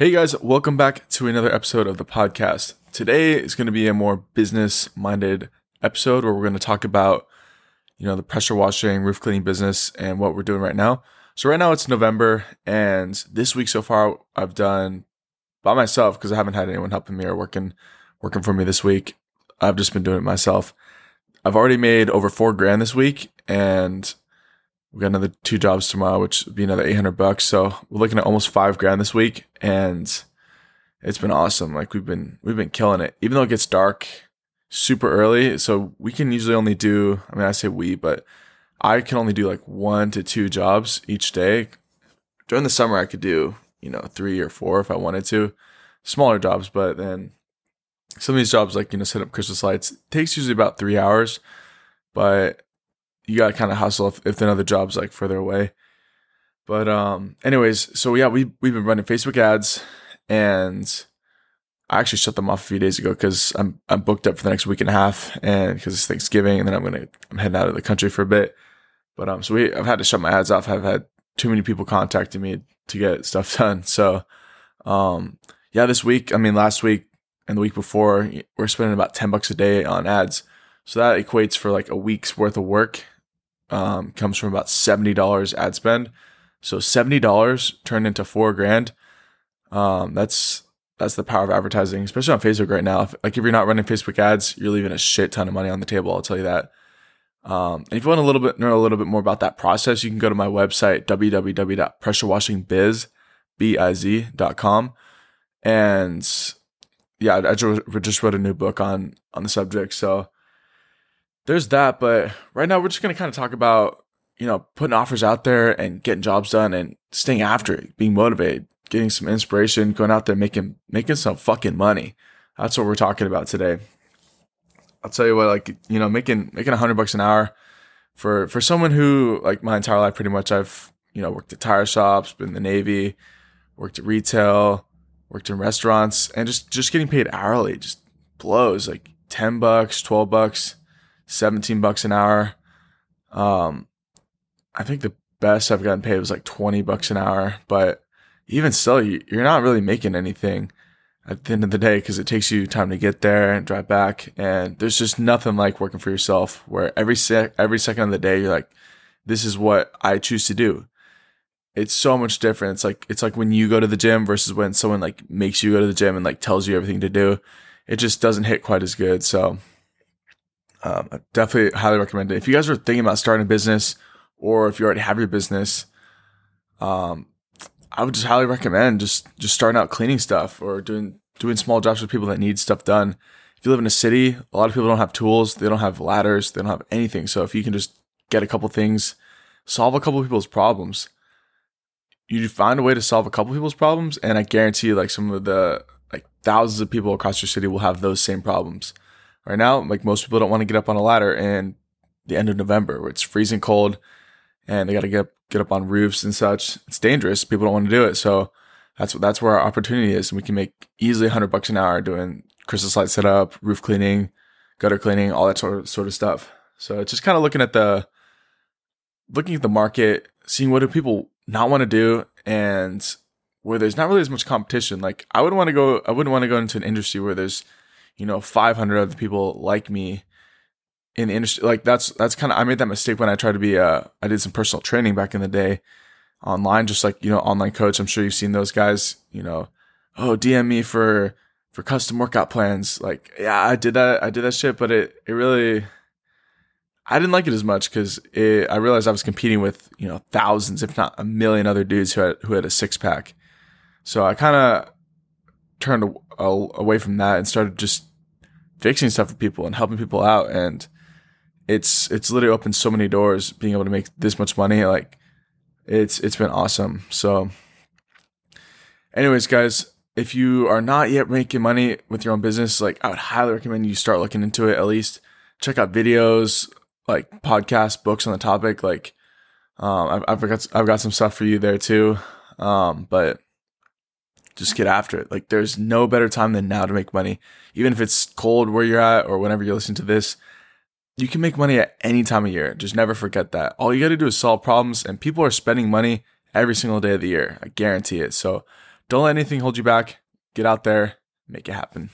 Hey guys, welcome back to another episode of the podcast. Today is going to be a more business minded episode where we're going to talk about, you know, the pressure washing, roof cleaning business and what we're doing right now. So right now it's November and this week so far I've done by myself because I haven't had anyone helping me or working working for me this week. I've just been doing it myself. I've already made over 4 grand this week and we got another two jobs tomorrow, which would be another 800 bucks. So we're looking at almost five grand this week. And it's been awesome. Like we've been, we've been killing it, even though it gets dark super early. So we can usually only do, I mean, I say we, but I can only do like one to two jobs each day. During the summer, I could do, you know, three or four if I wanted to, smaller jobs. But then some of these jobs, like, you know, set up Christmas lights, takes usually about three hours. But you got to kind of hustle if, if the other job's like further away. But um, anyways, so yeah, we we've been running Facebook ads, and I actually shut them off a few days ago because I'm I'm booked up for the next week and a half, and because it's Thanksgiving, and then I'm gonna I'm heading out of the country for a bit. But um, so we I've had to shut my ads off. I've had too many people contacting me to get stuff done. So um, yeah, this week, I mean, last week and the week before, we're spending about ten bucks a day on ads. So that equates for like a week's worth of work um, comes from about $70 ad spend. So $70 turned into four grand. Um, that's, that's the power of advertising, especially on Facebook right now. If, like if you're not running Facebook ads, you're leaving a shit ton of money on the table. I'll tell you that. Um, if you want a little bit, know a little bit more about that process, you can go to my website, www.pressurewashingbiz.com. And yeah, I just wrote a new book on, on the subject. So, there's that. But right now, we're just going to kind of talk about, you know, putting offers out there and getting jobs done and staying after it, being motivated, getting some inspiration, going out there, making, making some fucking money. That's what we're talking about today. I'll tell you what, like, you know, making, making a hundred bucks an hour for, for someone who, like, my entire life, pretty much, I've, you know, worked at tire shops, been in the Navy, worked at retail, worked in restaurants, and just, just getting paid hourly just blows like 10 bucks, 12 bucks 17 bucks an hour. Um, I think the best I've gotten paid was like 20 bucks an hour, but even still, you're not really making anything at the end of the day because it takes you time to get there and drive back. And there's just nothing like working for yourself where every sec, every second of the day, you're like, this is what I choose to do. It's so much different. It's like, it's like when you go to the gym versus when someone like makes you go to the gym and like tells you everything to do. It just doesn't hit quite as good. So um, I definitely highly recommend it. If you guys are thinking about starting a business or if you already have your business, um, I would just highly recommend just, just starting out cleaning stuff or doing, doing small jobs for people that need stuff done. If you live in a city, a lot of people don't have tools. They don't have ladders. They don't have anything. So if you can just get a couple things, solve a couple people's problems, you find a way to solve a couple people's problems. And I guarantee you, like some of the, like thousands of people across your city will have those same problems right now, like most people don't want to get up on a ladder in the end of November where it's freezing cold and they got to get get up on roofs and such. It's dangerous. People don't want to do it. So that's that's where our opportunity is. And we can make easily 100 bucks an hour doing Christmas light setup, roof cleaning, gutter cleaning, all that sort of, sort of stuff. So it's just kind of looking at the looking at the market, seeing what do people not want to do and where there's not really as much competition. Like I wouldn't want to go I wouldn't want to go into an industry where there's you know 500 other people like me in the industry. Like that's that's kind of i made that mistake when i tried to be uh i did some personal training back in the day online just like you know online coach. I'm sure you've seen those guys you know oh dm me for for custom workout plans. Like yeah i did that i did that shit but it it really i didn't like it as much because i realized i was competing with you know thousands if not a million other dudes who had who had a six-pack so i kind of turned away from that and started just fixing stuff for people and helping people out. And it's it's literally opened so many doors being able to make this much money. Like it's it's been awesome. So anyways guys if you are not yet making money with your own business like i would highly recommend you start looking into it at least. Check out videos like podcasts books on the topic. Like um i've, I've got i've got some stuff for you there too. Um but just get after it. Like there's no better time than now to make money. Even if it's cold where you're at or whenever you listen to this, you can make money at any time of year. Just never forget that. All you got to do is solve problems and people are spending money every single day of the year. I guarantee it. So don't let anything hold you back. Get out there, make it happen.